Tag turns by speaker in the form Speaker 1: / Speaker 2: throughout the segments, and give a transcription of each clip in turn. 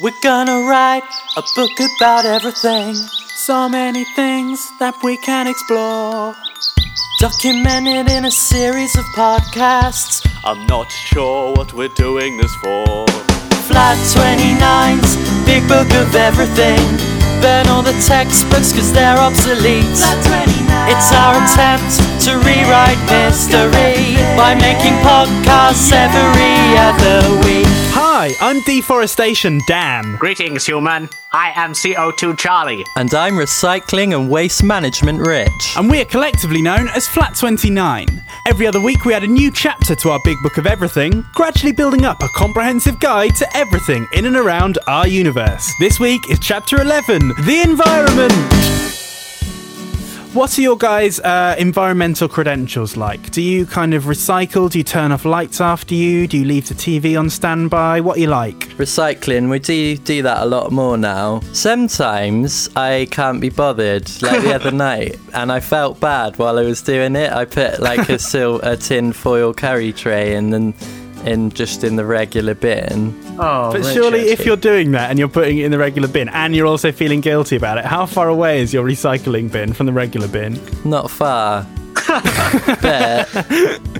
Speaker 1: We're gonna write a book about everything.
Speaker 2: So many things that we can explore.
Speaker 1: Documented in a series of podcasts.
Speaker 3: I'm not sure what we're doing this for.
Speaker 1: Flat 29's big book of everything. Burn all the textbooks cause they're obsolete. It's our attempt to rewrite history by making podcasts every other week.
Speaker 2: Hi, I'm Deforestation Dan.
Speaker 4: Greetings, human. I am CO2 Charlie.
Speaker 1: And I'm Recycling and Waste Management Rich.
Speaker 2: And we are collectively known as Flat 29. Every other week, we add a new chapter to our big book of everything, gradually building up a comprehensive guide to everything in and around our universe. This week is chapter 11 The Environment. What are your guys' uh, environmental credentials like? Do you kind of recycle? Do you turn off lights after you? Do you leave the TV on standby? What are you like?
Speaker 1: Recycling, we do do that a lot more now. Sometimes I can't be bothered, like the other night, and I felt bad while I was doing it. I put like a sil- a tin foil carry tray and then in just in the regular bin.
Speaker 4: Oh,
Speaker 2: But
Speaker 4: Richard.
Speaker 2: surely, if you're doing that and you're putting it in the regular bin and you're also feeling guilty about it, how far away is your recycling bin from the regular bin?
Speaker 1: Not far. but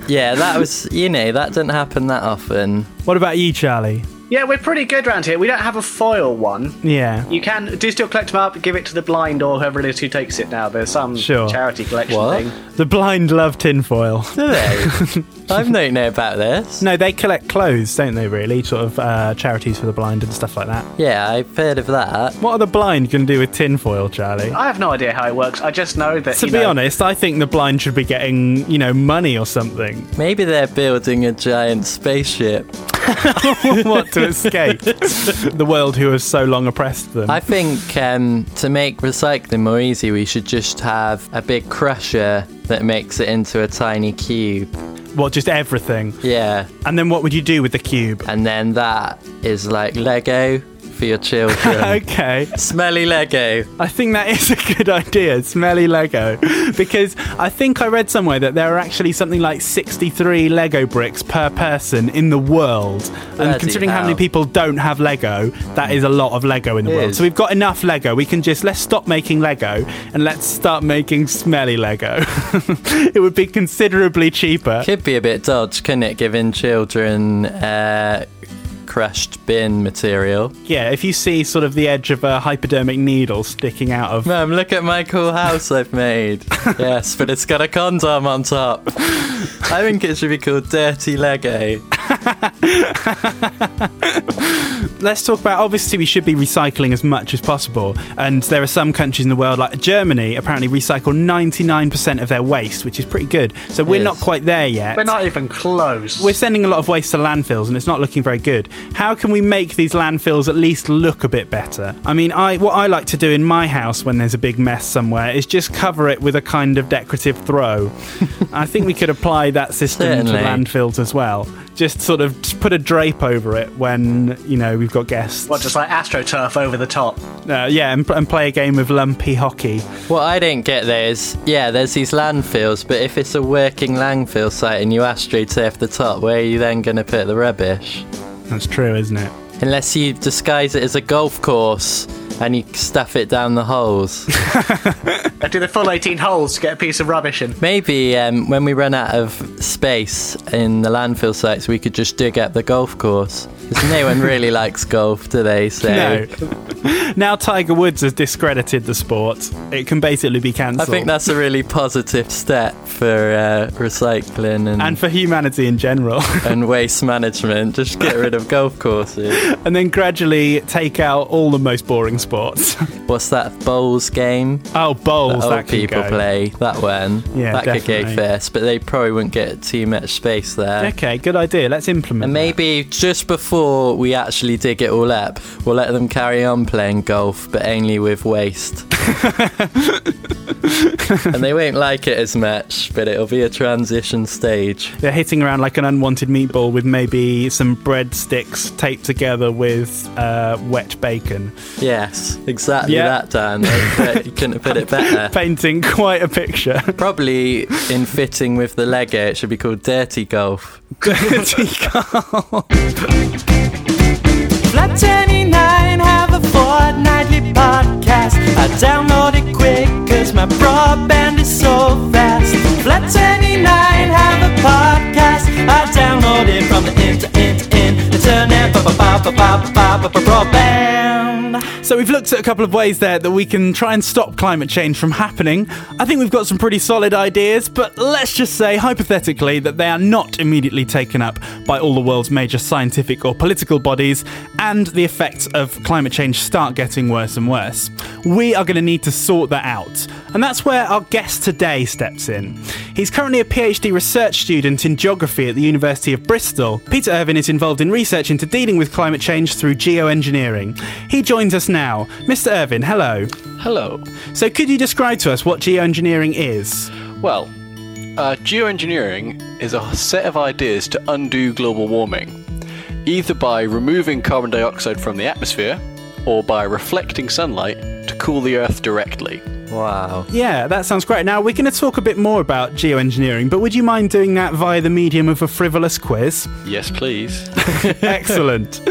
Speaker 1: yeah, that was you know that didn't happen that often.
Speaker 2: What about you, Charlie?
Speaker 4: Yeah, we're pretty good around here. We don't have a foil one.
Speaker 2: Yeah.
Speaker 4: You can do still collect them up, give it to the blind or whoever it is who takes it now. There's some
Speaker 2: Sure.
Speaker 4: charity collection
Speaker 1: What?
Speaker 4: thing.
Speaker 2: The blind love tinfoil.
Speaker 1: Do they? I don't know about this.
Speaker 2: No, they collect clothes, don't they, really? Sort of uh, charities for the blind and stuff like that.
Speaker 1: Yeah, I've heard of that.
Speaker 2: What are the blind going to do with tinfoil, Charlie?
Speaker 4: I have no idea how it works. I just know that.
Speaker 2: To
Speaker 4: you
Speaker 2: be
Speaker 4: know,
Speaker 2: honest, I think the blind should be getting, you know, money or something.
Speaker 1: Maybe they're building a giant spaceship.
Speaker 2: what to escape the world who has so long oppressed them.
Speaker 1: I think um, to make recycling more easy, we should just have a big crusher that makes it into a tiny cube.
Speaker 2: Well, just everything?
Speaker 1: Yeah,
Speaker 2: And then what would you do with the cube?
Speaker 1: and then that is like Lego for your children.
Speaker 2: Okay,
Speaker 1: Smelly Lego.
Speaker 2: I think that is a good idea. Smelly Lego, because I think I read somewhere that there are actually something like 63 Lego bricks per person in the world. and
Speaker 1: Bloody
Speaker 2: considering how many people don't have Lego, that is a lot of Lego in the
Speaker 1: It
Speaker 2: world.
Speaker 1: is.
Speaker 2: So we've got enough Lego. We can just let's stop making Lego and let's start making smelly Lego. it would be considerably cheaper.
Speaker 1: Could be a bit dodge, couldn't it? Giving children uh, crushed bin material.
Speaker 2: Yeah, if you see sort of the edge of a hypodermic needle sticking out of
Speaker 1: Mum, look at my cool house I've made. yes, but it's got a condom on top. I think it should be called Dirty Lego.
Speaker 2: let's talk about obviously we should be recycling as much as possible and there are some countries in the world like germany apparently recycle 99% of their waste which is pretty good. So we're not quite there yet.
Speaker 4: We're not even close.
Speaker 2: we're sending a lot of waste to landfills and it's not looking very good. How can we make these landfills at least look a bit better? I mean i what i like to do in my house when there's a big mess somewhere is just cover it with a kind of decorative throw. I think we could apply that system
Speaker 1: Certainly.
Speaker 2: to landfills as well just sort of just put a drape over it when you know we've got guests
Speaker 4: What, just like AstroTurf over the top?
Speaker 2: uh, yeah, and, and play a game of lumpy hockey.
Speaker 1: What I don't get there is, yeah, there's these landfills, but if it's a working landfill site and you astroturf the top, where are you then going to put the rubbish?
Speaker 2: That's true, isn't it?
Speaker 1: Unless you disguise it as a golf course and you stuff it down the holes.
Speaker 4: I do the full 18 holes to get a piece of rubbish in.
Speaker 1: Maybe um, when we run out of space in the landfill sites, we could just dig up the golf course. No one really likes golf, do they? So
Speaker 2: No. now Tiger Woods has discredited the sport. It can basically be cancelled.
Speaker 1: I think that's a really positive step for uh, recycling and,
Speaker 2: and for humanity in general.
Speaker 1: and waste management. Just get rid of golf courses.
Speaker 2: and then gradually take out all the most boring sports.
Speaker 1: What's that bowls game?
Speaker 2: oh, bowls.
Speaker 1: that
Speaker 2: that
Speaker 1: people
Speaker 2: go.
Speaker 1: play. That one.
Speaker 2: Yeah,
Speaker 1: that could go first, but they probably wouldn't get too much space there.
Speaker 2: Okay, good idea. Let's implement.
Speaker 1: And
Speaker 2: that.
Speaker 1: maybe just before we actually dig it all up, we'll let them carry on playing golf, but only with waste. and they won't like it as much, but it'll be a transition stage.
Speaker 2: They're hitting around like an unwanted meatball with maybe some breadsticks taped together with uh, wet bacon.
Speaker 1: Yes, exactly
Speaker 2: Yeah.
Speaker 1: that, Dan. you couldn't have put it better.
Speaker 2: Painting quite a picture.
Speaker 1: Probably in fitting with the Lego, it should be called Dirty Golf.
Speaker 2: Tico.
Speaker 1: Flat 29 have a fortnightly podcast.
Speaker 5: I download it quick cause my broadband is so fast. Flat 29 have a podcast. I download it from the end to end to end. It's an app, broadband.
Speaker 2: So we've looked at a couple of ways there that we can try and stop climate change from happening. I think we've got some pretty solid ideas, but let's just say hypothetically that they are not immediately taken up by all the world's major scientific or political bodies and the effects of climate change start getting worse and worse. We are going to need to sort that out. And that's where our guest today steps in. He's currently a PhD research student in geography at the University of Bristol. Peter Irvine is involved in research into dealing with climate change through geoengineering. He joins us now. Mr. Irvine, hello.
Speaker 6: Hello.
Speaker 2: So, could you describe to us what geoengineering is?
Speaker 6: Well, uh, geoengineering is a set of ideas to undo global warming, either by removing carbon dioxide from the atmosphere or by reflecting sunlight to cool the Earth directly.
Speaker 1: Wow.
Speaker 2: Yeah, that sounds great. Now, we're going to talk a bit more about geoengineering, but would you mind doing that via the medium of a frivolous quiz?
Speaker 6: Yes, please.
Speaker 2: Excellent.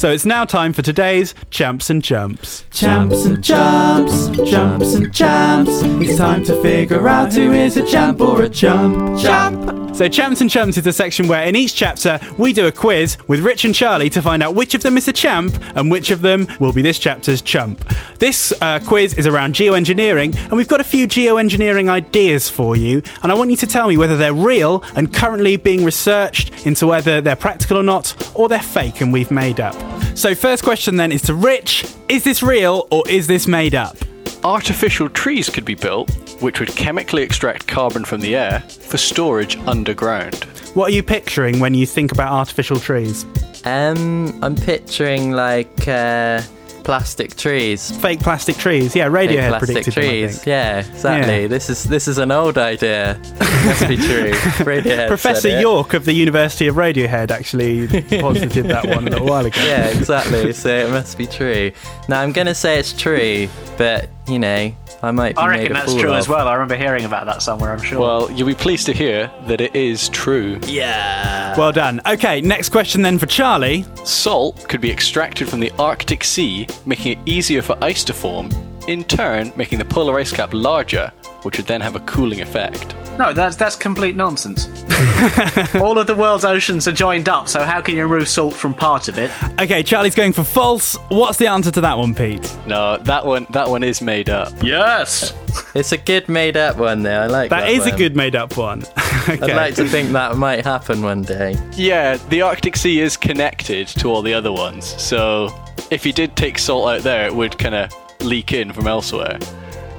Speaker 2: So it's now time for today's Champs and Chumps.
Speaker 5: Champs and jumps, jumps and jumps. It's time to figure out who is a champ or a chump. Jump!
Speaker 2: So, Champs and Chumps is a section where in each chapter we do a quiz with Rich and Charlie to find out which of them is a champ and which of them will be this chapter's chump. This uh, quiz is around geoengineering, and we've got a few geoengineering ideas for you. And I want you to tell me whether they're real and currently being researched into whether they're practical or not, or they're fake and we've made up. So, first question then is to Rich Is this real or is this made up?
Speaker 6: Artificial trees could be built, which would chemically extract carbon from the air for storage underground.
Speaker 2: What are you picturing when you think about artificial trees?
Speaker 1: Um, I'm picturing like uh, plastic trees.
Speaker 2: Fake plastic trees. Yeah,
Speaker 1: Big
Speaker 2: Radiohead
Speaker 1: plastic
Speaker 2: predicted them, I
Speaker 1: trees.
Speaker 2: think.
Speaker 1: Yeah, exactly.
Speaker 2: Yeah.
Speaker 1: This is this is an old idea. Must be true. Radiohead
Speaker 2: Professor. Yorke of the University of Radiohead actually posited that one a little while ago.
Speaker 1: Yeah, exactly. so it must be true. Now I'm gonna say it's true, but you know, I might be
Speaker 4: I
Speaker 1: made
Speaker 4: reckon
Speaker 1: a
Speaker 4: that's
Speaker 1: fool
Speaker 4: true
Speaker 1: of.
Speaker 4: as well. I remember hearing about that somewhere, I'm sure.
Speaker 6: Well, you'll be pleased to hear that it is true.
Speaker 1: Yeah.
Speaker 2: Well done. Okay, next question then for Charlie.
Speaker 6: Salt could be extracted from the Arctic Sea, making it easier for ice to form, in turn making the polar ice cap larger, which would then have a cooling effect.
Speaker 4: no, that's that's complete nonsense. All of the world's oceans are joined up, so how can you remove salt from part of it?
Speaker 2: Okay, Charlie's going for false. What's the answer to that one, Pete?
Speaker 6: No, that one that one is made up.
Speaker 4: Yes.
Speaker 1: It's a good made up one there. I like that.
Speaker 2: That is a good made up one. okay.
Speaker 1: I'd like to think that might happen one day.
Speaker 6: Yeah, the Arctic Sea is connected to all the other ones, so if you did take salt out there, it would kind of leak in from elsewhere.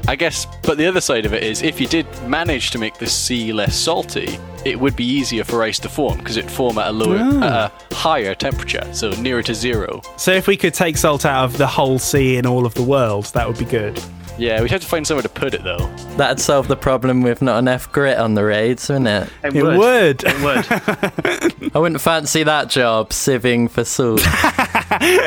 Speaker 6: I guess, but the other side of it is, if you did manage to make the sea less salty, it would be easier for ice to form because it'd form at a lower, at ah. a higher temperature, so nearer to zero.
Speaker 2: so if we could take salt out of the whole sea in all of the world, that would be good.
Speaker 6: Yeah, we'd have to find somewhere to put it though.
Speaker 1: That'd solve the problem with not enough grit on the raids, wouldn't it?
Speaker 4: It,
Speaker 2: It
Speaker 4: would.
Speaker 2: would.
Speaker 4: It would.
Speaker 1: I wouldn't fancy that job, sieving for salt.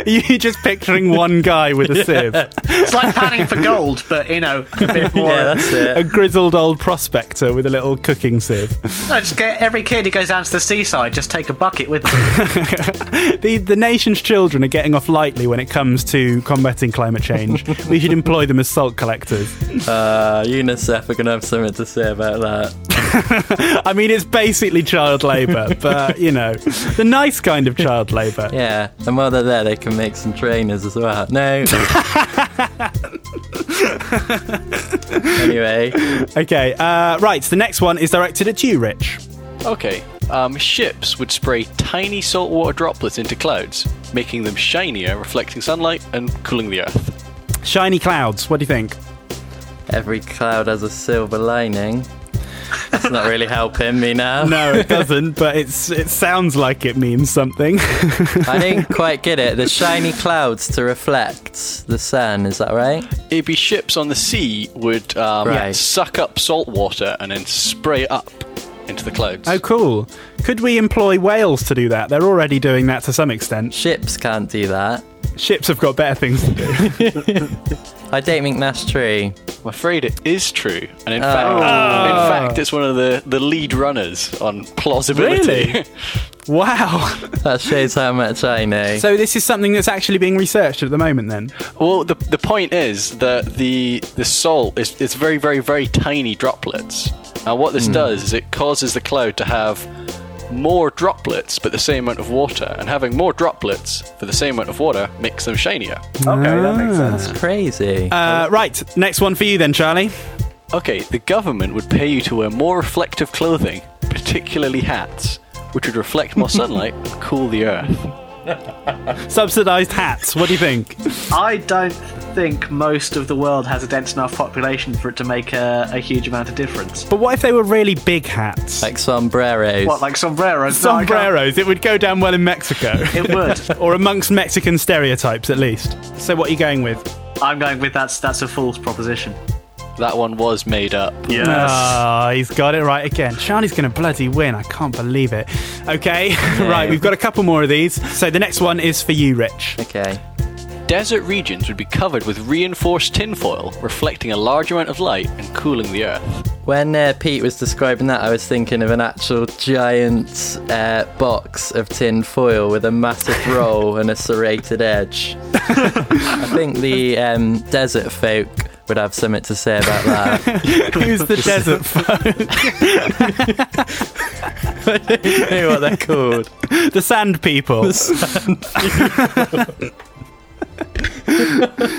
Speaker 2: You're just picturing one guy with a sieve.
Speaker 4: it's like panning for gold, but you know, a bit more.
Speaker 1: yeah, that's
Speaker 2: A grizzled old prospector with a little cooking sieve.
Speaker 4: No, just get every kid who goes down to the seaside, just take a bucket with them.
Speaker 2: The, the nation's children are getting off lightly when it comes to combating climate change. we should employ them as salt collectors.
Speaker 1: Uh, UNICEF are going to have something to say about that.
Speaker 2: I mean, it's basically child labour, but, you know, the nice kind of child labour.
Speaker 1: Yeah, and while they're there, they can make some trainers as well. No. anyway,
Speaker 2: Okay, uh, right, the next one is directed at you, Rich.
Speaker 6: Okay, um, ships would spray tiny saltwater droplets into clouds, making them shinier, reflecting sunlight and cooling the earth.
Speaker 2: Shiny clouds, what do you think?
Speaker 1: every cloud has a silver lining. That's not really helping me now.
Speaker 2: No, it doesn't, but it's it sounds like it means something.
Speaker 1: I didn't quite get it. The shiny clouds to reflect the sun, is that right?
Speaker 6: It'd be ships on the sea would um,
Speaker 1: Right.
Speaker 6: suck up salt water and then spray it up into the clouds.
Speaker 2: oh, cool. Could we employ whales to do that? They're already doing that to some extent.
Speaker 1: Ships can't do that.
Speaker 2: Ships have got better things to do.
Speaker 1: I don't think that's true.
Speaker 6: I'm afraid it is true, and in fact, oh. in fact, it's one of the, the lead runners on plausibility.
Speaker 2: Really? wow.
Speaker 1: That shows how much I know.
Speaker 2: So this is something that's actually being researched at the moment then?
Speaker 6: well, the the point is that the the salt is it's very very very tiny droplets. And what this hmm. does is it causes the cloud to have more droplets but the same amount of water, and having more droplets for the same amount of water makes them shinier.
Speaker 4: Okay, that makes sense.
Speaker 1: That's crazy.
Speaker 2: Uh, right, next one for you then, Charlie.
Speaker 6: Okay, the government would pay you to wear more reflective clothing, particularly hats, which would reflect more sunlight and cool the earth.
Speaker 2: Subsidised hats. What do you think?
Speaker 4: I don't think most of the world has a dense enough population for it to make a, a huge amount of difference.
Speaker 2: But what if they were really big hats?
Speaker 1: like sombreros.
Speaker 4: What, like sombreros? No, I can't-
Speaker 2: Sombreros. It would go down well in Mexico.
Speaker 4: It would.
Speaker 2: or amongst Mexican stereotypes, at least. So, what are you going with?
Speaker 4: I'm going with that's that's a false proposition.
Speaker 6: That one was made up.
Speaker 4: Yes.
Speaker 2: Ah, he's got it right again. Charlie's going to bloody win. I can't believe it. Okay, right, we've got a couple more of these. So, the next one is for you, Rich.
Speaker 1: okay.
Speaker 6: Desert regions would be covered with reinforced tinfoil, reflecting a large amount of light and cooling the earth.
Speaker 1: When uh, Pete was describing that, I was thinking of an actual giant uh, box of tin foil with a massive roll and a serrated edge. I think the um, desert folk would have something to say about that.
Speaker 2: Who's the desert folk?
Speaker 1: I don't know what they're called.
Speaker 2: The sand people.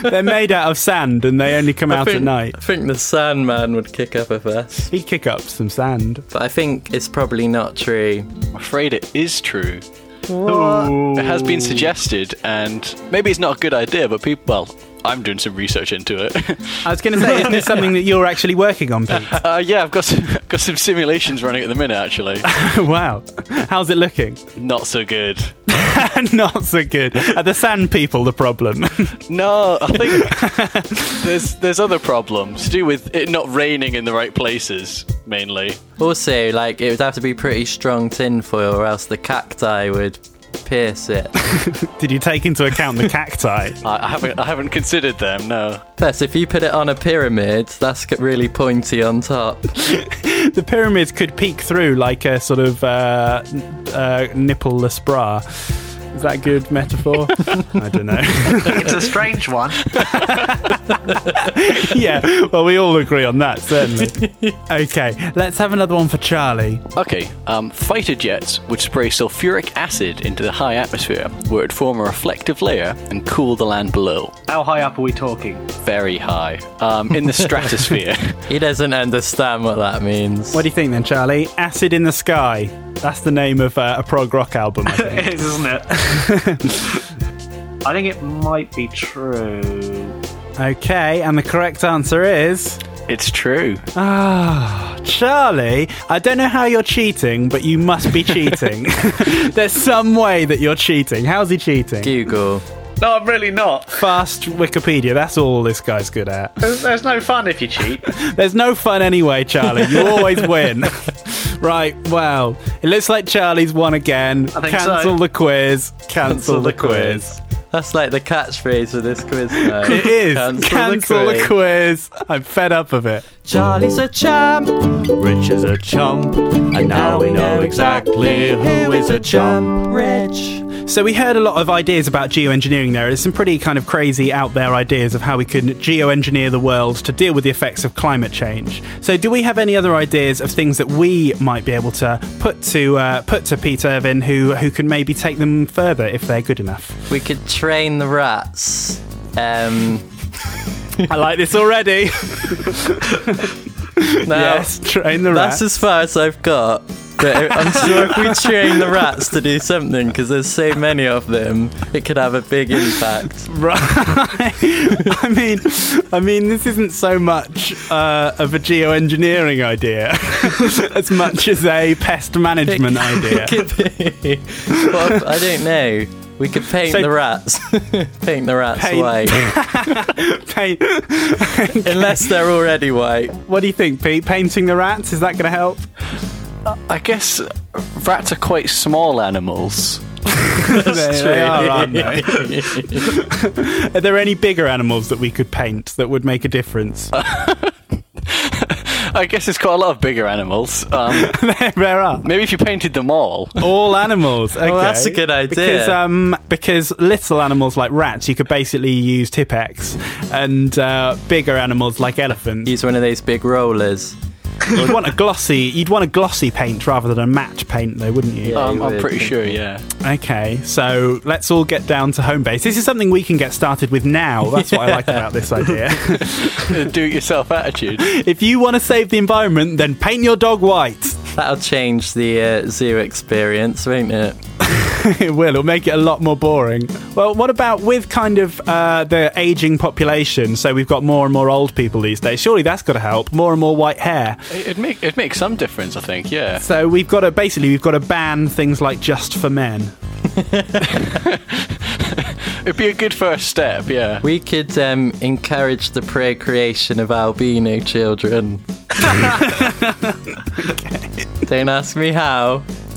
Speaker 2: They're made out of sand and they only come out
Speaker 1: think,
Speaker 2: at night.
Speaker 1: I think the Sandman would kick up a fuss.
Speaker 2: He'd kick up some sand.
Speaker 1: But I think it's probably not true.
Speaker 6: I'm afraid it is true. It has been suggested, and maybe it's not a good idea, but people, well, I'm doing some research into it.
Speaker 2: I was going to say, isn't this something that you're actually working on, Pete?
Speaker 6: uh, yeah, I've got some, got some simulations running at the minute, actually.
Speaker 2: wow. How's it looking?
Speaker 6: Not so good.
Speaker 2: Not so good. Are the sand people the problem?
Speaker 6: No, I think there's there's other problems to do with it not raining in the right places, mainly.
Speaker 1: Also, like, it would have to be pretty strong tinfoil or else the cacti would pierce it.
Speaker 2: Did you take into account the cacti?
Speaker 6: I, I haven't I haven't considered them. No.
Speaker 1: Plus, if you put it on a pyramid, that's really pointy on top.
Speaker 2: the pyramids could peek through like a sort of uh, uh, nippleless bra. Is that a good metaphor? I don't know.
Speaker 4: It's a strange one.
Speaker 2: yeah, well, we all agree on that, certainly. Okay, let's have another one for Charlie.
Speaker 6: Okay. Um, fighter jets would spray sulfuric acid into the high atmosphere, where it'd form a reflective layer and cool the land below.
Speaker 4: How high up are we talking?
Speaker 6: Very high. Um, in the stratosphere.
Speaker 1: He doesn't understand what that means.
Speaker 2: What do you think then, Charlie? Acid in the Sky. That's the name of uh, a prog rock album, I think.
Speaker 4: It is, isn't it? I think it might be true.
Speaker 2: okay, and the correct answer is.
Speaker 6: it's true.
Speaker 2: Ah, Charlie, I don't know how you're cheating, but you must be cheating. There's some way that you're cheating. How's he cheating?
Speaker 1: Google.
Speaker 4: No, I'm really not.
Speaker 2: Fast Wikipedia, that's all this guy's good at.
Speaker 4: There's, there's no fun if you cheat.
Speaker 2: There's no fun anyway, Charlie. You always win. right, well, it looks like Charlie's won again.
Speaker 4: I think
Speaker 2: Cancel
Speaker 4: so.
Speaker 2: the quiz. Cancel, the, quiz.
Speaker 1: That's like the catchphrase for this quiz now.
Speaker 2: It is.
Speaker 1: Cancel,
Speaker 2: Cancel, the, quiz. I'm fed up of it. Charlie's a champ. Rich is a chump. And now we know exactly who is a chump. Rich. So we heard a lot of ideas about geoengineering there. There's some pretty kind of crazy out there ideas of how we could geoengineer the world to deal with the effects of climate change. So do we have any other ideas of things that we might be able to put to uh, put to Pete Irvine who who can maybe take them further if they're good enough?
Speaker 1: We could train the rats. Um,
Speaker 2: I like this already.
Speaker 1: now,
Speaker 2: yes, train the
Speaker 1: That's as far as I've got. But I'm sure if we train the rats to do something, because there's so many of them, it could have a big impact.
Speaker 2: Right. I mean, I mean, this isn't so much uh, of a geoengineering idea as much as a pest management idea.
Speaker 1: Could be. If- I don't know. We could paint
Speaker 2: So-
Speaker 1: the rats. paint the rats
Speaker 2: Paint-
Speaker 1: white.
Speaker 2: Paint-
Speaker 1: Unless they're already white.
Speaker 2: what do you think, Pete? Painting the rats is that going to help?
Speaker 6: I guess rats are quite small animals.
Speaker 2: they, they are, aren't they? are there any bigger animals that we could paint that would make a difference?
Speaker 6: I guess it's quite a lot of bigger animals. Um,
Speaker 2: there, there are.
Speaker 6: maybe if you painted them all.
Speaker 2: All animals. Okay.
Speaker 1: Well, that's a good idea.
Speaker 2: Because um, because little animals like rats, you could basically use Tipp-Ex, and uh, bigger animals like elephants,
Speaker 1: Use one of those big rollers.
Speaker 2: You'd want a glossy. You'd want a glossy paint rather than a matte paint, though, wouldn't you?
Speaker 1: Yeah.
Speaker 6: Um,
Speaker 1: you
Speaker 6: I'm
Speaker 1: would,
Speaker 6: pretty sure, yeah.
Speaker 2: Okay, so let's all get down to home base. This is something we can get started with now. That's what I like about this idea.
Speaker 6: Do-it-yourself attitude.
Speaker 2: if you want to save the environment, then paint your dog white.
Speaker 1: That'll change the uh, zoo experience, won't it?
Speaker 2: it will. It'll make it a lot more boring. Well, what about with kind of uh, the aging population? So we've got more and more old people these days. Surely that's got to help. More and more white hair.
Speaker 6: It'd make it'd make some difference, I think. Yeah.
Speaker 2: So we've got to basically we've got to ban things like just for men.
Speaker 6: It'd be a good first step. Yeah.
Speaker 1: We could um, encourage the procreation of albino children. Don't ask me how.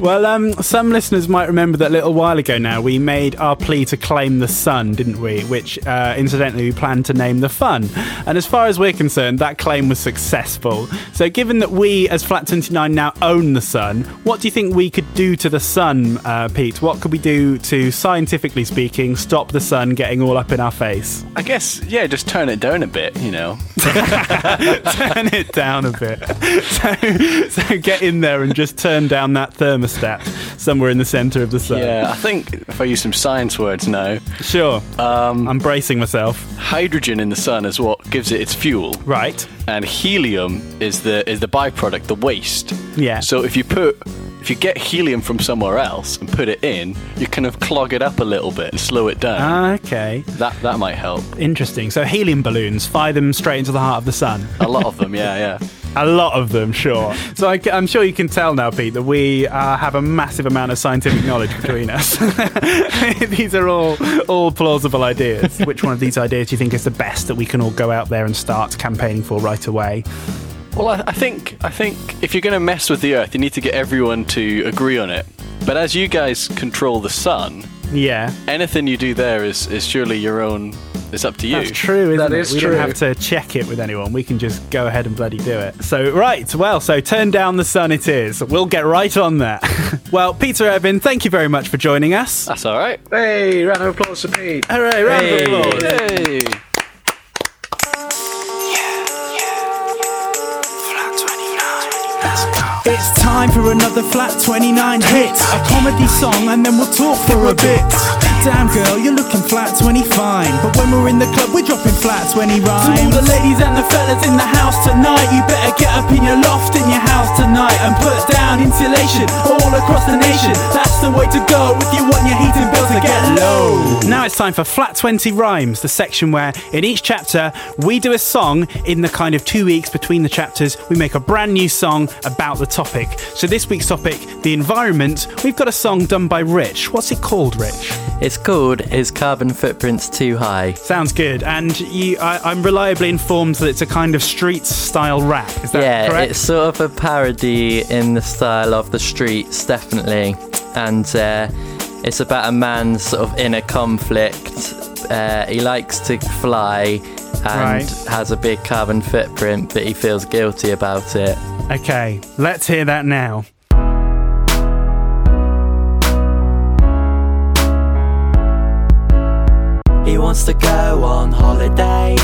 Speaker 2: Well, um, some listeners might remember that a little while ago now we made our plea to claim the sun, didn't we? Which, uh, incidentally, we planned to name the fun. And as far as we're concerned, that claim was successful. So, given that we, as Flat 29, now own the sun, what do you think we could do to the sun, uh, Pete? What could we do to, scientifically speaking, stop the sun getting all up in our face?
Speaker 6: I guess yeah. Just turn it down a bit. You know.
Speaker 2: turn it down a bit. So, so get in there and just turn down that thermostat somewhere in the centre of the sun.
Speaker 6: Yeah. I think if I use some science words now,
Speaker 2: Sure. Um, I'm bracing myself.
Speaker 6: hydrogen in the sun is what gives it its fuel.
Speaker 2: Right.
Speaker 6: and helium is the is the byproduct, the waste.
Speaker 2: Yeah.
Speaker 6: So if you put if you get helium from somewhere else and put it in, you kind of clog it up a little bit and slow it down.
Speaker 2: Ah, okay.
Speaker 6: that that might help.
Speaker 2: Interesting. So helium balloons, fire them straight into the heart of the sun.
Speaker 6: A lot of them, yeah, yeah.
Speaker 2: A lot of them, sure. So I, am sure you can tell now, Pete, that we uh, have a massive amount of scientific knowledge between us. these are all all plausible ideas. Which one of these ideas do you think is the best that we can all go out there and start campaigning for right away?
Speaker 6: Well, I, I think I think if you're going to mess with the Earth, you need to get everyone to agree on it. But as you guys control the sun,
Speaker 2: Yeah,
Speaker 6: anything you do there is is surely your own. It's up to you.
Speaker 2: that's true, isn't
Speaker 4: That
Speaker 2: it?
Speaker 4: is
Speaker 2: we
Speaker 4: true.
Speaker 2: don't have to check it with anyone. We can just go ahead and bloody do it. So, right, well, so turn down the sun it is. We'll get right on that. well, Peter Irvine, thank you very much for joining us.
Speaker 6: That's all right.
Speaker 4: Hey, round of applause for Pete.
Speaker 2: Hooray, round of applause.
Speaker 6: Hey.
Speaker 5: It's time for another Flat 29 hit. A comedy song, and then we'll talk for a bit. Damn girl, you're looking flat 20 fine. But when we're in the club, we're dropping flat 20 rhymes. To all the ladies and the fellas in the house tonight, you better get up in your loft in your house tonight and put down insulation all across the nation. That's the way to go if you want your heating bill to get low.
Speaker 2: Now it's time for Flat 20 Rhymes, the section where in each chapter we do a song. In the kind of two weeks between the chapters, we make a brand new song about the topic. So this week's topic, the environment, we've got a song done by Rich. What's it called, Rich?
Speaker 1: It's called Is Carbon Footprints Too High?
Speaker 2: Sounds good. And you, I, I'm reliably informed that it's a kind of street style rap. Is that
Speaker 1: yeah,
Speaker 2: correct?
Speaker 1: it's sort of a parody in the style of the streets, definitely. And uh, it's about a man's sort of inner conflict. Uh, he likes to fly and
Speaker 2: Right.
Speaker 1: has a big carbon footprint, but he feels guilty about it.
Speaker 2: Okay, let's hear that now.
Speaker 5: Wants to go on holiday.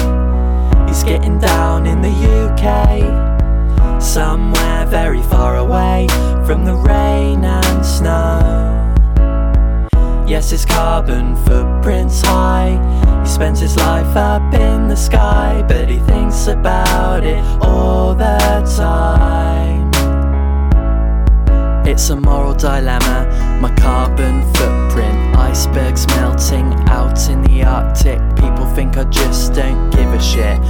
Speaker 5: He's getting down in the UK. Somewhere very far away from the rain and snow. Yes, his carbon footprint's high. He spends his life up in the sky, but he thinks about it all the time. It's a moral dilemma, my carbon footprint. Icebergs melting out in the Arctic. People think I just don't give a shit.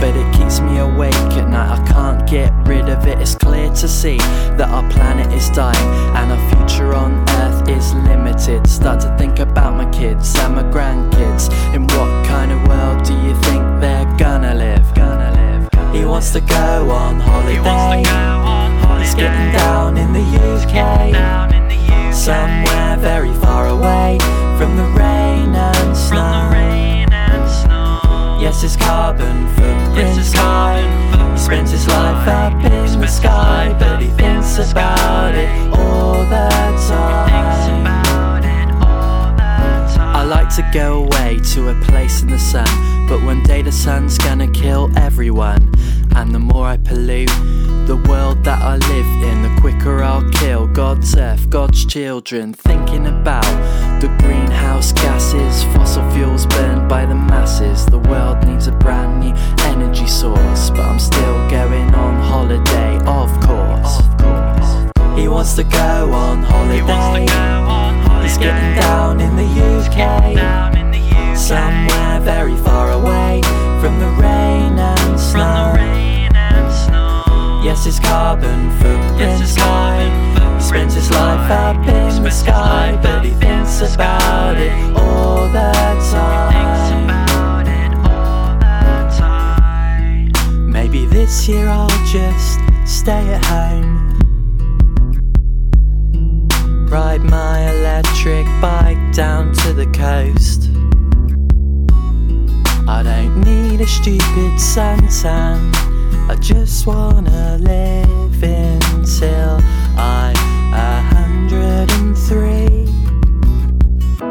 Speaker 5: But it keeps me awake at night, I can't get rid of it. It's clear to see that our planet is dying and our future on Earth is limited. Start to think about my kids and my grandkids. In what kind of world do you think they're gonna live? Gonna live. He wants to go on holiday. He's getting down in the UK.
Speaker 1: Somewhere very far away from the rain and snow. Rain and snow. Yes, his carbon footprint yes, high. He spends his life up in the sky, but he thinks about it all the time. I like to go away to a place in the sun, but one day the sun's gonna kill everyone. And the more I pollute, the world that I live in, the quicker I'll kill God's earth, God's children. Thinking about the greenhouse gases, fossil fuels burned by the masses. The world needs a brand new energy source, but I'm still going on holiday, of course. He wants to go on holiday. He's getting down in the UK. Somewhere very far away from the rain Yes, his carbon footprint's high. He spends his life up in the sky, but he thinks about it all the time. Maybe this year I'll just stay at home. Ride my electric bike down to the coast. I don't need a stupid suntan. I just wanna live until I'm a hundred and three.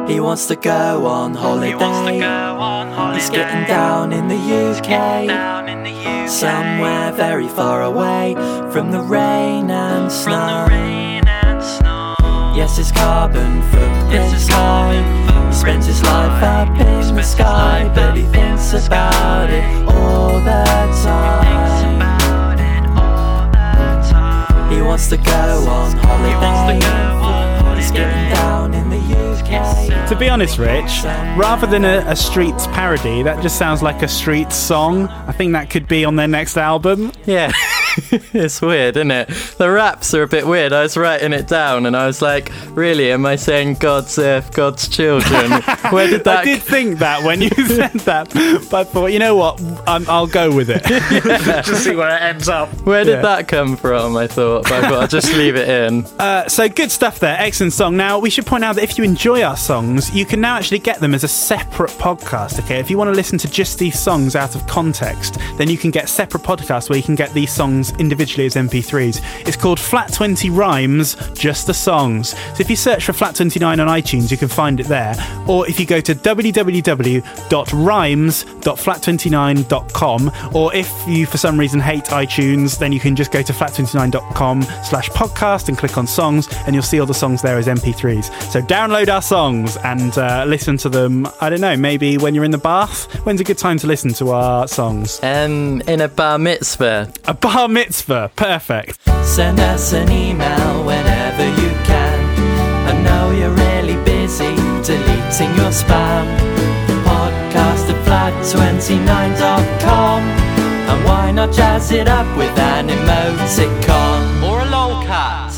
Speaker 1: He wants to go on holiday. He's getting down in the UK. Somewhere very far away from the rain and snow. Yes, his carbon footprint's high. He spends his life up in the sky, but he thinks about it all the time. He wants to go on holiday. He's getting down in the UK.
Speaker 2: To be honest, Rich, rather than a, a Streets parody, that just sounds like a Streets song. I think that could be on their next album.
Speaker 1: Yeah. it's weird, isn't it? The raps are a bit weird. I was writing it down and I was like, really, am I saying God's earth, God's children? Where did that
Speaker 2: I did think that when you said that, but I thought, you know what, i I'll go with it.
Speaker 4: Just see where it ends up.
Speaker 1: Where did
Speaker 2: Yeah.
Speaker 1: that come from? I thought, but I thought I'll just leave it in.
Speaker 2: Uh, so good stuff there, excellent song. Now we should point out that if you enjoy our songs, you can now actually get them as a separate podcast. Okay, if you want to listen to just these songs out of context, then you can get separate podcasts where you can get these songs individually as MP3s. It's called Flat 20 Rhymes, just the songs. So if you search for Flat 29 on iTunes, you can find it there. Or if you go to www.rhymes.flat29.com, or if you for some reason hate iTunes, then you can just go to flat29.com slash podcast and click on songs, and you'll see all the songs there as MP3s. So download our songs and uh, listen to them. I don't know, maybe when you're in the bath. When's a good time to listen to our songs?
Speaker 1: Um, in a bar mitzvah.
Speaker 2: A bar mitzvah, perfect.
Speaker 1: Send us an email whenever you can. I know you're really busy deleting your spam. Podcast at flat29.com. And why not jazz it up with an emoticon?
Speaker 6: Or a lolcat.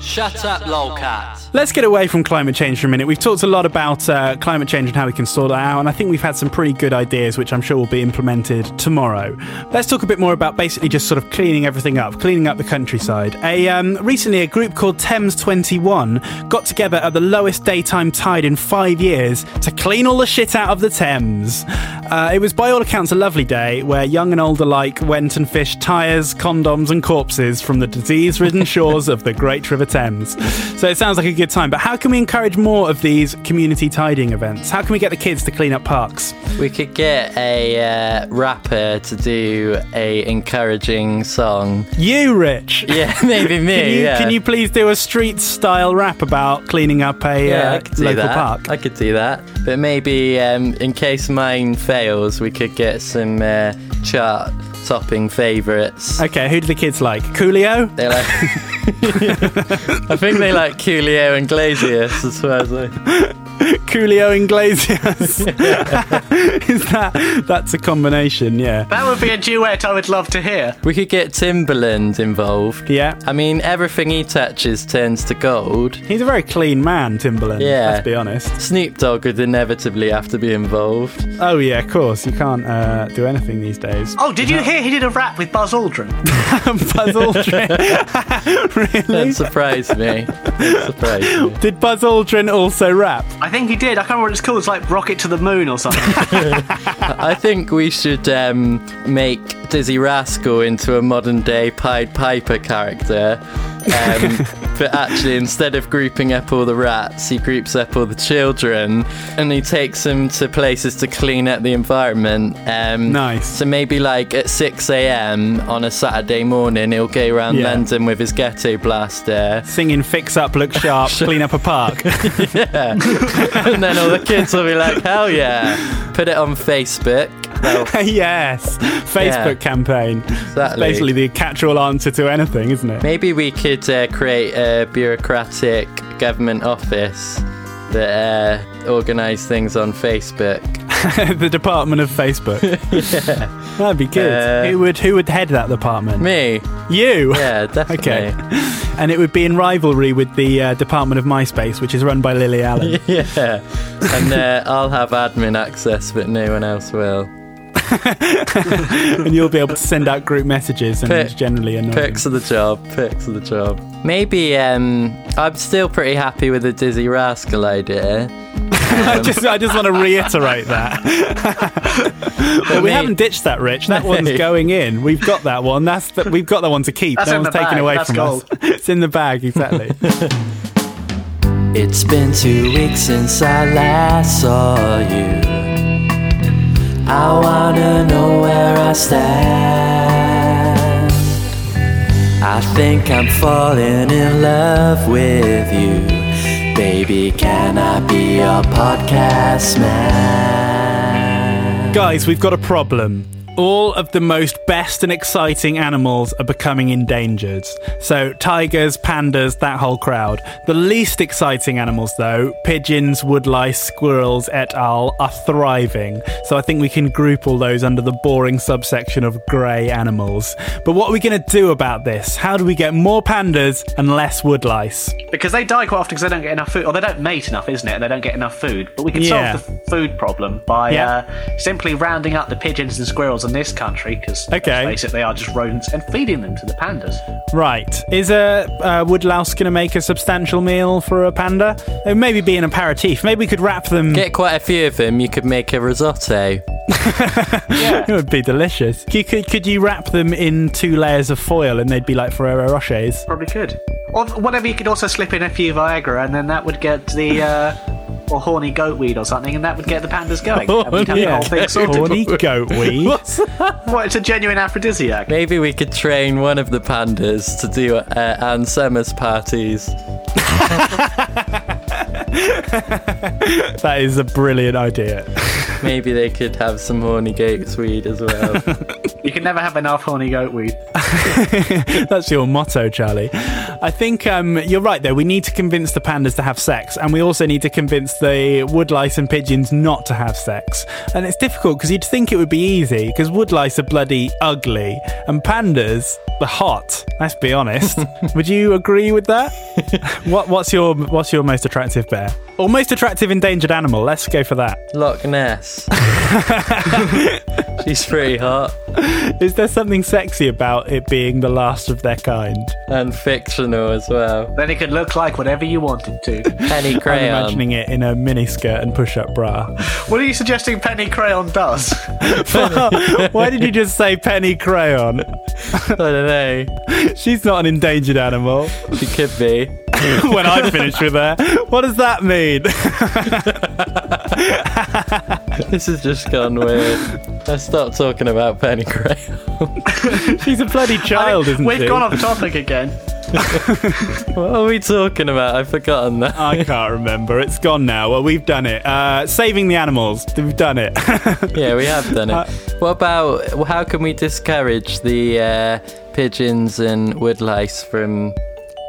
Speaker 6: Shut up, lolcat.
Speaker 2: Let's get away from climate change for a minute. We've talked a lot about uh, climate change and how we can sort it out, and I think we've had some pretty good ideas, which I'm sure will be implemented tomorrow. Let's talk a bit more about basically just sort of cleaning everything up, cleaning up the countryside. A um, recently, a group called Thames 21 got together at the lowest daytime tide in five years to clean all the shit out of the Thames. Uh, it was, by all accounts, a lovely day where young and old alike went and fished tyres, condoms, and corpses from the disease-ridden shores of the Great River Thames. So it sounds like a good time. But how can we encourage more of these community tidying events? How can we get the kids to clean up parks?
Speaker 1: We could get a uh, rapper to do a encouraging song.
Speaker 2: You, Rich.
Speaker 1: Yeah, maybe me.
Speaker 2: Can you,
Speaker 1: yeah.
Speaker 2: can you please do a street style rap about cleaning up a
Speaker 1: Yeah,
Speaker 2: uh,
Speaker 1: I could do
Speaker 2: local
Speaker 1: that.
Speaker 2: park?
Speaker 1: I could do that. But maybe um, in case mine fails, we could get some uh, chart topping favourites.
Speaker 2: Okay, who do the kids like? Coolio?
Speaker 1: They like. I think they like Coolio Iglesias as well. I...
Speaker 2: Coolio Iglesias. Is that that's a combination? Yeah.
Speaker 4: That would be a duet I would love to hear.
Speaker 1: We could get Timbaland involved.
Speaker 2: Yeah.
Speaker 1: I mean, everything he touches turns to gold.
Speaker 2: He's a very clean man, Timbaland.
Speaker 1: Yeah.
Speaker 2: Let's be honest.
Speaker 1: Snoop Dogg would inevitably have to be involved.
Speaker 2: Oh yeah, of course. You can't uh, do anything these days.
Speaker 4: Oh, did you hear he did a rap with Buzz Aldrin?
Speaker 2: Buzz Aldrin. really?
Speaker 1: That surprised me. That surprised me.
Speaker 2: Did Buzz Aldrin also rap?
Speaker 4: I think he did. I can't remember what it's called. It's like Rocket to the Moon or something.
Speaker 1: I think we should um, make Dizzee Rascal into a modern day Pied Piper character. Um, but actually, instead of grouping up all the rats, he groups up all the children and he takes them to places to clean up the environment. Um,
Speaker 2: Nice.
Speaker 1: So maybe like at 6 a.m. on a Saturday morning, he'll go around
Speaker 2: Yeah.
Speaker 1: London with his ghetto blaster.
Speaker 2: Singing "Fix Up, Look Sharp, Clean Up a Park."
Speaker 1: Yeah. and then all the kids will be like, hell yeah. Put it on Facebook.
Speaker 2: Yes, Facebook campaign.
Speaker 1: Exactly.
Speaker 2: Basically, the catch-all answer to anything, isn't it?
Speaker 1: Maybe we could uh, create a bureaucratic government office that uh, organise things on Facebook.
Speaker 2: the Department of Facebook. That'd be good.
Speaker 1: Uh,
Speaker 2: who would who would head that department?
Speaker 1: Me?
Speaker 2: You.
Speaker 1: Yeah, definitely.
Speaker 2: Okay. And it would be in rivalry with the uh, Department of MySpace, which is run by Lily Allen.
Speaker 1: yeah. And uh, I'll have admin access, but no one else will.
Speaker 2: and you'll be able to send out group messages and
Speaker 1: Per-
Speaker 2: it's generally annoying.
Speaker 1: Perks of the job. Perks of the job. Maybe um, I'm still pretty happy with the Dizzee Rascal idea.
Speaker 2: I just, I just want to reiterate that. But we
Speaker 1: me-
Speaker 2: haven't ditched that, Rich. That one's going in. We've got that one. That's the, we've got that one to keep.
Speaker 4: That's
Speaker 2: no one's
Speaker 4: the
Speaker 2: taken
Speaker 4: bag.
Speaker 2: away
Speaker 4: That's
Speaker 2: from
Speaker 4: gold.
Speaker 2: us. It's in the bag, exactly.
Speaker 5: It's been two weeks since I last saw you. I wanna know where I stand. I think I'm falling in love with you. Baby, can I be your podcast man?
Speaker 2: Guys, we've got a problem. All of the most best and exciting animals are becoming endangered. So, tigers, pandas, that whole crowd. The least exciting animals, though, pigeons, woodlice, squirrels, et al., are thriving. So, I think we can group all those under the boring subsection of grey animals. But what are we going to do about this? How do we get more pandas and less woodlice?
Speaker 4: Because they die quite often because they don't get enough food, or they don't mate enough, isn't it? And they don't get enough food. But we can
Speaker 2: Yeah.
Speaker 4: solve the food problem by
Speaker 2: Yeah.
Speaker 4: uh, simply rounding up the pigeons and squirrels in this country, because
Speaker 2: Okay.
Speaker 4: let's face it, they are just rodents, and feeding them to the pandas.
Speaker 2: Right. Is a uh, woodlouse going to make a substantial meal for a panda? It maybe be an aperitif. Maybe we could wrap them.
Speaker 1: Get quite a few of them, you could make a risotto. yeah.
Speaker 2: It would be delicious. You could, could you wrap them in two layers of foil and they'd be like Ferrero Rochers?
Speaker 4: Probably could. Or whatever, you could also slip in a few Viagra, and then that would get the. Uh, or horny goat weed or something, and that would get the pandas going. and we'd have the whole thing sorted.
Speaker 2: Horny goat weed.
Speaker 4: What, it's a genuine aphrodisiac.
Speaker 1: Maybe we could train one of the pandas to do uh, Anne Summers parties.
Speaker 2: that is a brilliant idea.
Speaker 1: Maybe they could have some horny goat's weed as well.
Speaker 4: You can never have enough horny goat weed.
Speaker 2: That's your motto, Charlie. I think um, you're right, though. We need to convince the pandas to have sex, and we also need to convince the woodlice and pigeons not to have sex. And it's difficult because you'd think it would be easy because woodlice are bloody ugly, and pandas are hot. Let's be honest. would you agree with that? what, what's your What's your most attractive bear? Or most attractive endangered animal? Let's go for that.
Speaker 1: Loch Ness. She's pretty hot
Speaker 2: Is there something sexy about it being the last of their kind?
Speaker 1: and fictional as well.
Speaker 4: Then it could look like whatever you wanted to.
Speaker 1: Penny Crayon.
Speaker 2: I'm
Speaker 1: Crayon.
Speaker 2: imagining it in a miniskirt and push-up bra.
Speaker 4: what are you suggesting Penny Crayon does?
Speaker 2: Why did you just say penny crayon?
Speaker 1: I don't know.
Speaker 2: She's not an endangered animal.
Speaker 1: She could be.
Speaker 2: when I finish with her, what does that mean?
Speaker 1: This has just gone weird. Let's stop talking about Penny Crayon.
Speaker 2: She's a bloody child, isn't she?
Speaker 4: We've gone off topic again.
Speaker 1: What are we talking about? I've forgotten that.
Speaker 2: I can't remember. It's gone now. Well, we've done it. Uh, saving the animals. We've done it.
Speaker 1: Yeah, we have done it.
Speaker 2: Uh,
Speaker 1: what about how can we discourage the uh, pigeons and woodlice from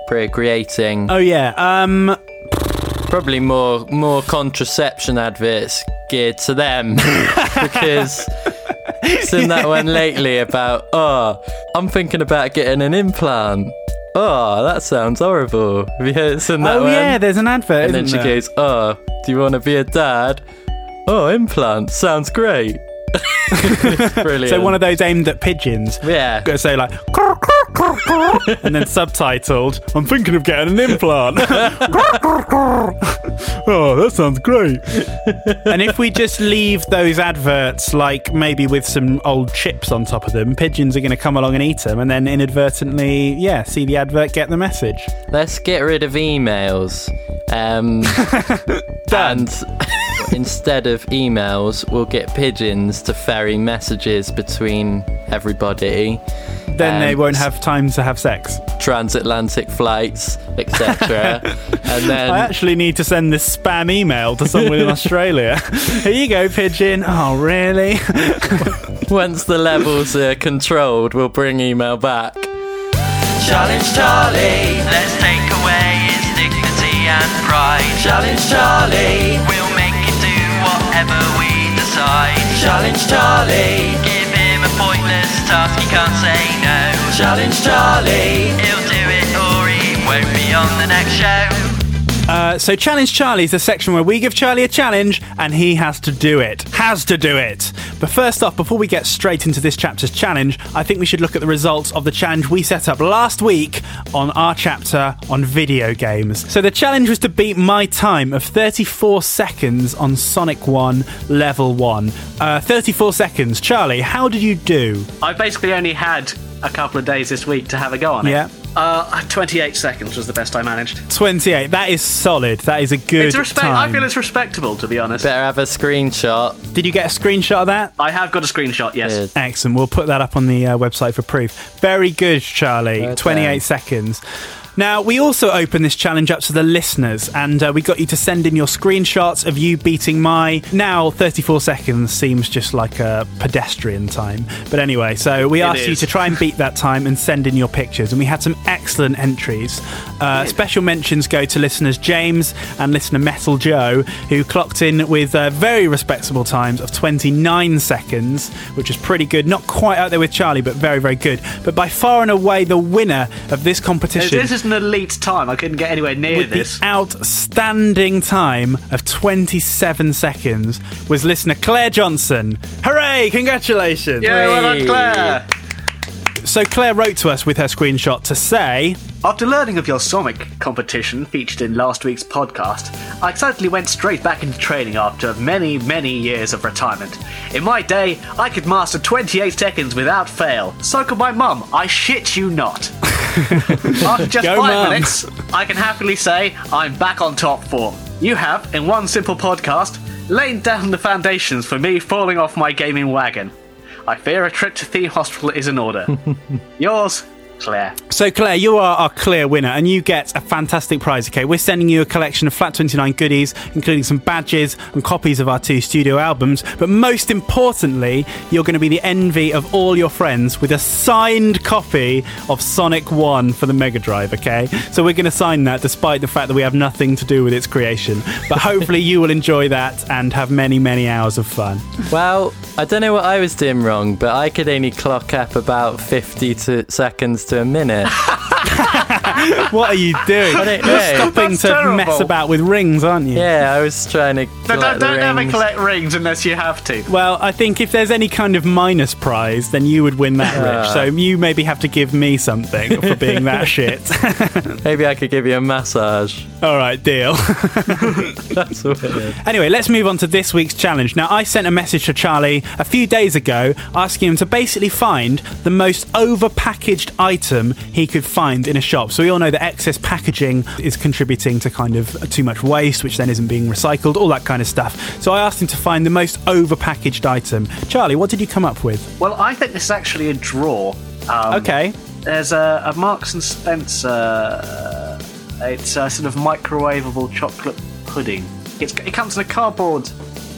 Speaker 1: procreating?
Speaker 2: oh yeah. Um.
Speaker 1: Probably more more contraception adverts geared to them because seen that one lately about oh I'm thinking about getting an implant. Oh, that sounds horrible. Have you heard seen that
Speaker 2: Oh
Speaker 1: one?
Speaker 2: yeah. There's an advert.
Speaker 1: and then she
Speaker 2: there?
Speaker 1: goes, "Oh, do you want to be a dad? Oh, implant sounds great." Brilliant.
Speaker 2: So one of those aimed at pigeons.
Speaker 1: yeah,
Speaker 2: say like. "Croak, croak, and then subtitled, I'm thinking of getting an implant. oh, that sounds great. and if we just leave those adverts, like maybe with some old chips on top of them, pigeons are going to come along and eat them and then inadvertently, yeah, see the advert, get the message.
Speaker 1: Let's get rid of emails. Um, and instead of emails, we'll get pigeons to ferry messages between everybody.
Speaker 2: Then they
Speaker 1: Um,
Speaker 2: won't have time to have sex.
Speaker 1: transatlantic flights, etc. and then
Speaker 2: I actually need to send this spam email to someone in Australia. Here you go, pigeon. Oh, really?
Speaker 1: once the levels are controlled, we'll bring email back.
Speaker 5: Challenge Charlie. Let's take away his dignity and pride. Challenge Charlie. We'll make him do whatever we decide. Challenge Charlie. Give him a pointless task he can't say no. Challenge Charlie. He'll do it or he won't be on the next show.
Speaker 2: Uh, so, Challenge Charlie is the section where we give Charlie a challenge and he has to do it. Has to do it. But first off, before we get straight into this chapter's challenge, I think we should look at the results of the challenge we set up last week on our chapter on video games. So, the challenge was to beat my time of 34 seconds on Sonic 1 Level 1. Uh, 34 seconds. Charlie, how did you do?
Speaker 4: I basically only had a couple of days this week to have a go on it.
Speaker 2: Yeah.
Speaker 4: Uh, 28 seconds was the best I managed.
Speaker 2: 28. That is solid. That is a good
Speaker 4: It's respect.
Speaker 2: time.
Speaker 4: I feel it's respectable, to be honest.
Speaker 1: Better have a screenshot.
Speaker 2: Did you get a screenshot of that?
Speaker 4: I have got a screenshot. Yes.
Speaker 1: Good.
Speaker 2: Excellent. We'll put that up on the uh, website for proof. Very good, Charlie.
Speaker 1: Well
Speaker 2: 28
Speaker 1: done.
Speaker 2: seconds. Now, we also open this challenge up to the listeners, and uh, we got you to send in your screenshots of you beating my. Now, 34 seconds seems just like a pedestrian time. But anyway, so we asked you to try and beat that time and send in your pictures, and we had some excellent entries. Uh, special mentions go to listeners James and listener Metal Joe, who clocked in with uh, very respectable times of 29 seconds, which is pretty good. Not quite out there with Charlie, but very, very good. But by far and away, the winner of this competition
Speaker 4: This is an elite time. I couldn't get anywhere near
Speaker 2: with
Speaker 4: this.
Speaker 2: the outstanding time of 27 seconds was listener Claire Johnson. Hooray! Congratulations!
Speaker 4: Yeah, well done, Claire.
Speaker 2: So Claire wrote to us with her screenshot to say,
Speaker 4: After learning of your Sonic competition featured in last week's podcast, I excitedly went straight back into training after many, many years of retirement. In my day, I could master 28 seconds without fail. So could my mum. I shit you not. After just
Speaker 2: Go,
Speaker 4: five
Speaker 2: Mum.
Speaker 4: minutes, I can happily say I'm back on top form. You have, in one simple podcast, laid down the foundations for me falling off my gaming wagon. I fear a trip to Theme Hospital is in order. Yours, Claire.
Speaker 2: So, Claire, you are our clear winner, and you get a fantastic prize. Okay, we're sending you a collection of Flat 29 goodies, including some badges and copies of our two studio albums. But most importantly, you're going to be the envy of all your friends with a signed copy of Sonic 1 for the Mega Drive. Okay, so we're going to sign that despite the fact that we have nothing to do with its creation. But hopefully, you will enjoy that and have many, many hours of fun.
Speaker 1: Well, I don't know what I was doing wrong, but I could only clock up about 50 to seconds to a minute.
Speaker 2: What are you doing?
Speaker 1: I don't
Speaker 2: You're
Speaker 1: know.
Speaker 2: stopping
Speaker 4: That's
Speaker 2: to mess about with rings, aren't you?
Speaker 1: Yeah, I was trying to.
Speaker 4: No,
Speaker 1: collect
Speaker 4: don't,
Speaker 1: the
Speaker 4: don't ever
Speaker 1: rings.
Speaker 4: collect rings unless you have to.
Speaker 2: Well, I think if there's any kind of minus prize, then you would win that, Rich.
Speaker 1: Ah.
Speaker 2: So you maybe have to give me something for being that shit.
Speaker 1: Maybe I could give you a massage.
Speaker 2: All right, deal.
Speaker 1: That's weird.
Speaker 2: anyway, let's move on to this week's challenge. Now, I sent a message to Charlie a few days ago asking him to basically find the most overpackaged item he could find in a shop. So we all know that excess packaging is contributing to kind of too much waste, which then isn't being recycled, all that kind of stuff. So I asked him to find the most overpackaged item. Charlie, what did you come up with?
Speaker 4: Well, I think this is actually a draw. Um,
Speaker 2: Okay.
Speaker 4: There's a, a Marks and Spencer. Uh, it's a sort of microwavable chocolate pudding. It's, it comes in a cardboard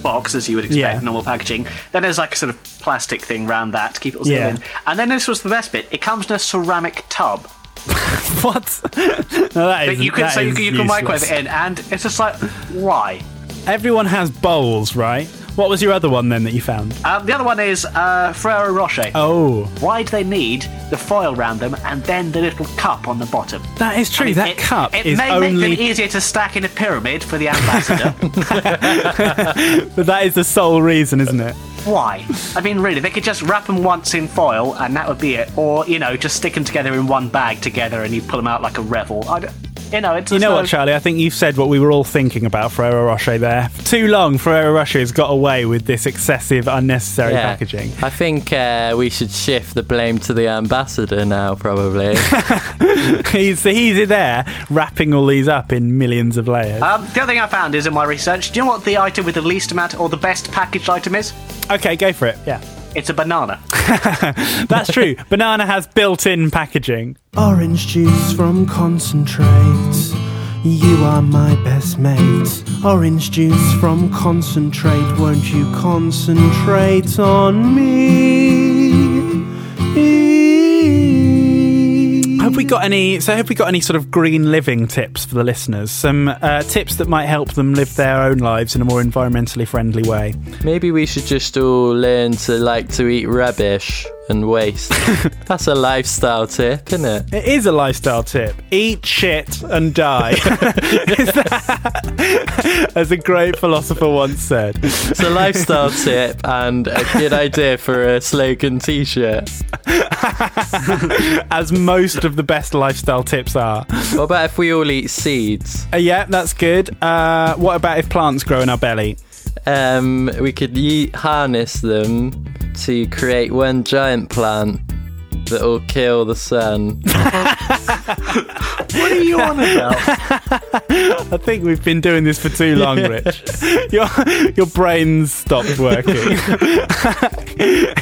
Speaker 4: box, as you would expect,
Speaker 2: Yeah.
Speaker 4: normal packaging. Then there's like a sort of plastic thing around that to keep it all
Speaker 2: Yeah.
Speaker 4: in. And then this was the best bit. It comes in a ceramic tub.
Speaker 2: What? no, that
Speaker 4: But you can so you
Speaker 2: is
Speaker 4: can, you can microwave it in, and it's just like why?
Speaker 2: Everyone has bowls, right? What was your other one then that you found?
Speaker 4: Um, the other one is uh, Ferrero Rocher.
Speaker 2: Oh,
Speaker 4: Why do they need the foil around them and then the little cup on the bottom?
Speaker 2: that is true.
Speaker 4: I mean,
Speaker 2: that
Speaker 4: it,
Speaker 2: cup
Speaker 4: it
Speaker 2: is
Speaker 4: may make them easier to stack in a pyramid for the ambassador.
Speaker 2: but that is the sole reason, isn't it?
Speaker 4: Why? I mean, really, they could just wrap them once in foil and that would be it. Or, you know, just stick them together in one bag together and you pull them out like a revel. I you know, it's
Speaker 2: You know what, Charlie? I think you've said what we were all thinking about Ferrero Rocher there. For too long, Ferrero Rocher has got away with this excessive, unnecessary
Speaker 1: Yeah.
Speaker 2: packaging.
Speaker 1: I think uh, we should shift the blame to the ambassador now, probably.
Speaker 2: he's, he's there wrapping all these up in millions of layers.
Speaker 4: Um, the other thing I found is in my research, do you know what the item with the least amount or the best packaged item is?
Speaker 2: Okay, go for it. Yeah.
Speaker 4: It's a banana.
Speaker 2: That's true. Banana has built in packaging. Orange juice from concentrate. You are my best mate. Orange juice from concentrate. Won't you concentrate on me? Have we got any? So, have we got any sort of green living tips for the listeners? Some uh, tips that might help them live their own lives in a more environmentally friendly way.
Speaker 1: Maybe we should just all learn to like to eat rubbish and waste. That's a lifestyle tip, isn't it?
Speaker 2: It is a lifestyle tip. Eat shit and die. That- As a great philosopher once said.
Speaker 1: It's a lifestyle tip and a good idea for a slogan t-shirt.
Speaker 2: As most of the best lifestyle tips are.
Speaker 1: What about if we all eat seeds?
Speaker 2: Uh, yeah, that's good. Uh, what about if plants grow in our belly?
Speaker 1: Um, we could ye- harness them to create one giant plant that will kill the sun.
Speaker 4: What are you on about?
Speaker 2: I think we've been doing this for too long, Rich. your your brain's stopped working.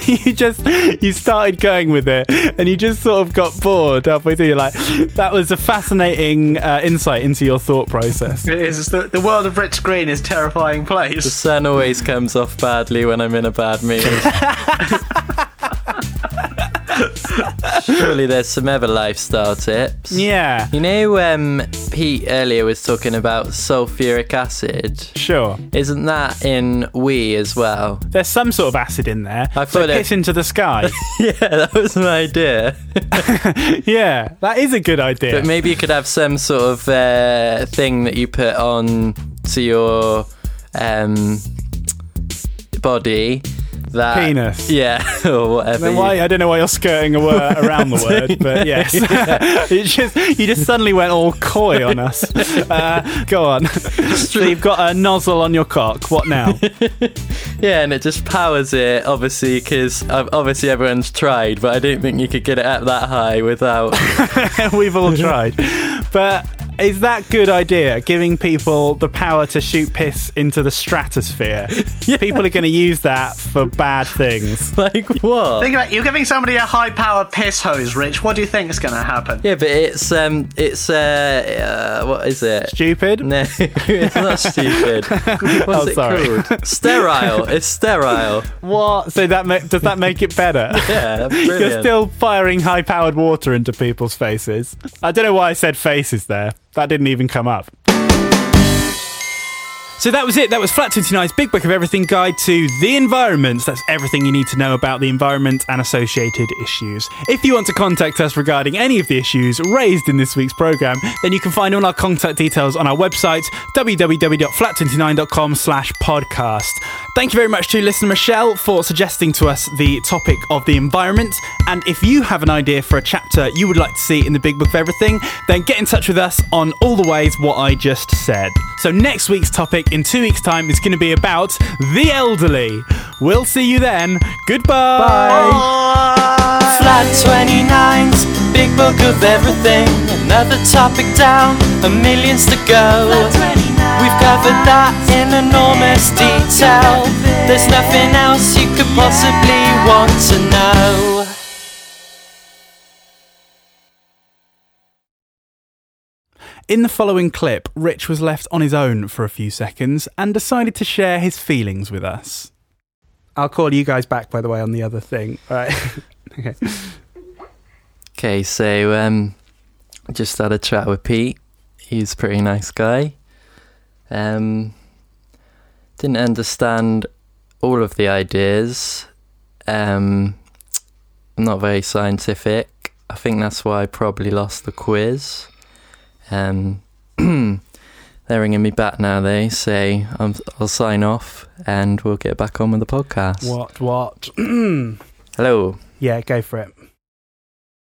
Speaker 2: you just you started going with it, and you just sort of got bored halfway through. You're like, that was a fascinating uh, insight into your thought process.
Speaker 4: It is. The, the world of Rich Green is a terrifying place.
Speaker 1: The sun always comes off badly when I'm in a bad mood. Surely there's some other lifestyle tips.
Speaker 2: Yeah,
Speaker 1: You know, um, Pete earlier was talking about sulfuric acid.
Speaker 2: sure.
Speaker 1: Isn't that in wee as well?
Speaker 2: There's some sort of acid in there.
Speaker 1: I
Speaker 2: so
Speaker 1: thought it-
Speaker 2: piss into the sky.
Speaker 1: yeah, that was my idea.
Speaker 2: yeah, that is a good idea.
Speaker 1: But maybe you could have some sort of uh, thing that you put on to your um, body. That
Speaker 2: Penis.
Speaker 1: Yeah, or whatever.
Speaker 2: Then why? I don't know why you're skirting a word around the word, but yes, it just you just suddenly went all coy on us. Uh, go on. so you've got a nozzle on your cock. What now?
Speaker 1: Yeah, and it just powers it, obviously, because obviously everyone's tried, but I don't think you could get it up that high without.
Speaker 2: We've all tried, but. Is that good idea? Giving people the power to shoot piss into the stratosphere. People are going to use that for bad things.
Speaker 1: like, what?
Speaker 4: Think about you're giving somebody a high power piss hose, Rich. What do you think is going to happen?
Speaker 1: Yeah, but it's, um, it's, uh, uh what is it?
Speaker 2: Stupid.
Speaker 1: No, it's not stupid. What's
Speaker 2: Oh,
Speaker 1: it
Speaker 2: sorry.
Speaker 1: called? Sterile. It's sterile.
Speaker 2: What? So that ma- does that make it better?
Speaker 1: Yeah,
Speaker 2: You're still firing high powered water into people's faces. I don't know why I said faces there. That didn't even come up. So that was it. That was Flat 29's Big Book of Everything Guide to the Environment. That's everything you need to know about the environment and associated issues. If you want to contact us regarding any of the issues raised in this week's programme, then you can find all our contact details on our website, www.flat29.com slash podcast. Thank you very much to listener Michelle for suggesting to us the topic of the environment. And if you have an idea for a chapter you would like to see in the Big Book of Everything, then get in touch with us on all the ways what I just said. So next week's topic in two weeks' time is going to be about the elderly. We'll see you then. Goodbye. Bye.
Speaker 5: Flat 29's Big Book of Everything. Another topic down, a millions to go. We've covered that in enormous detail. There's nothing else you could possibly want to know.
Speaker 2: In the following clip, Rich was left on his own for a few seconds and decided to share his feelings with us. I'll call you guys back, by the way, on the other thing. All right. okay.
Speaker 1: Okay, so um, just had a chat with Pete. He's a pretty nice guy. Um, didn't understand all of the ideas. Um, not very scientific. I think that's why I probably lost the quiz. Um, They're ringing me back now. They say I'm, I'll sign off and we'll get back on with the podcast.
Speaker 2: What? What?
Speaker 1: Hello.
Speaker 2: yeah, go for it.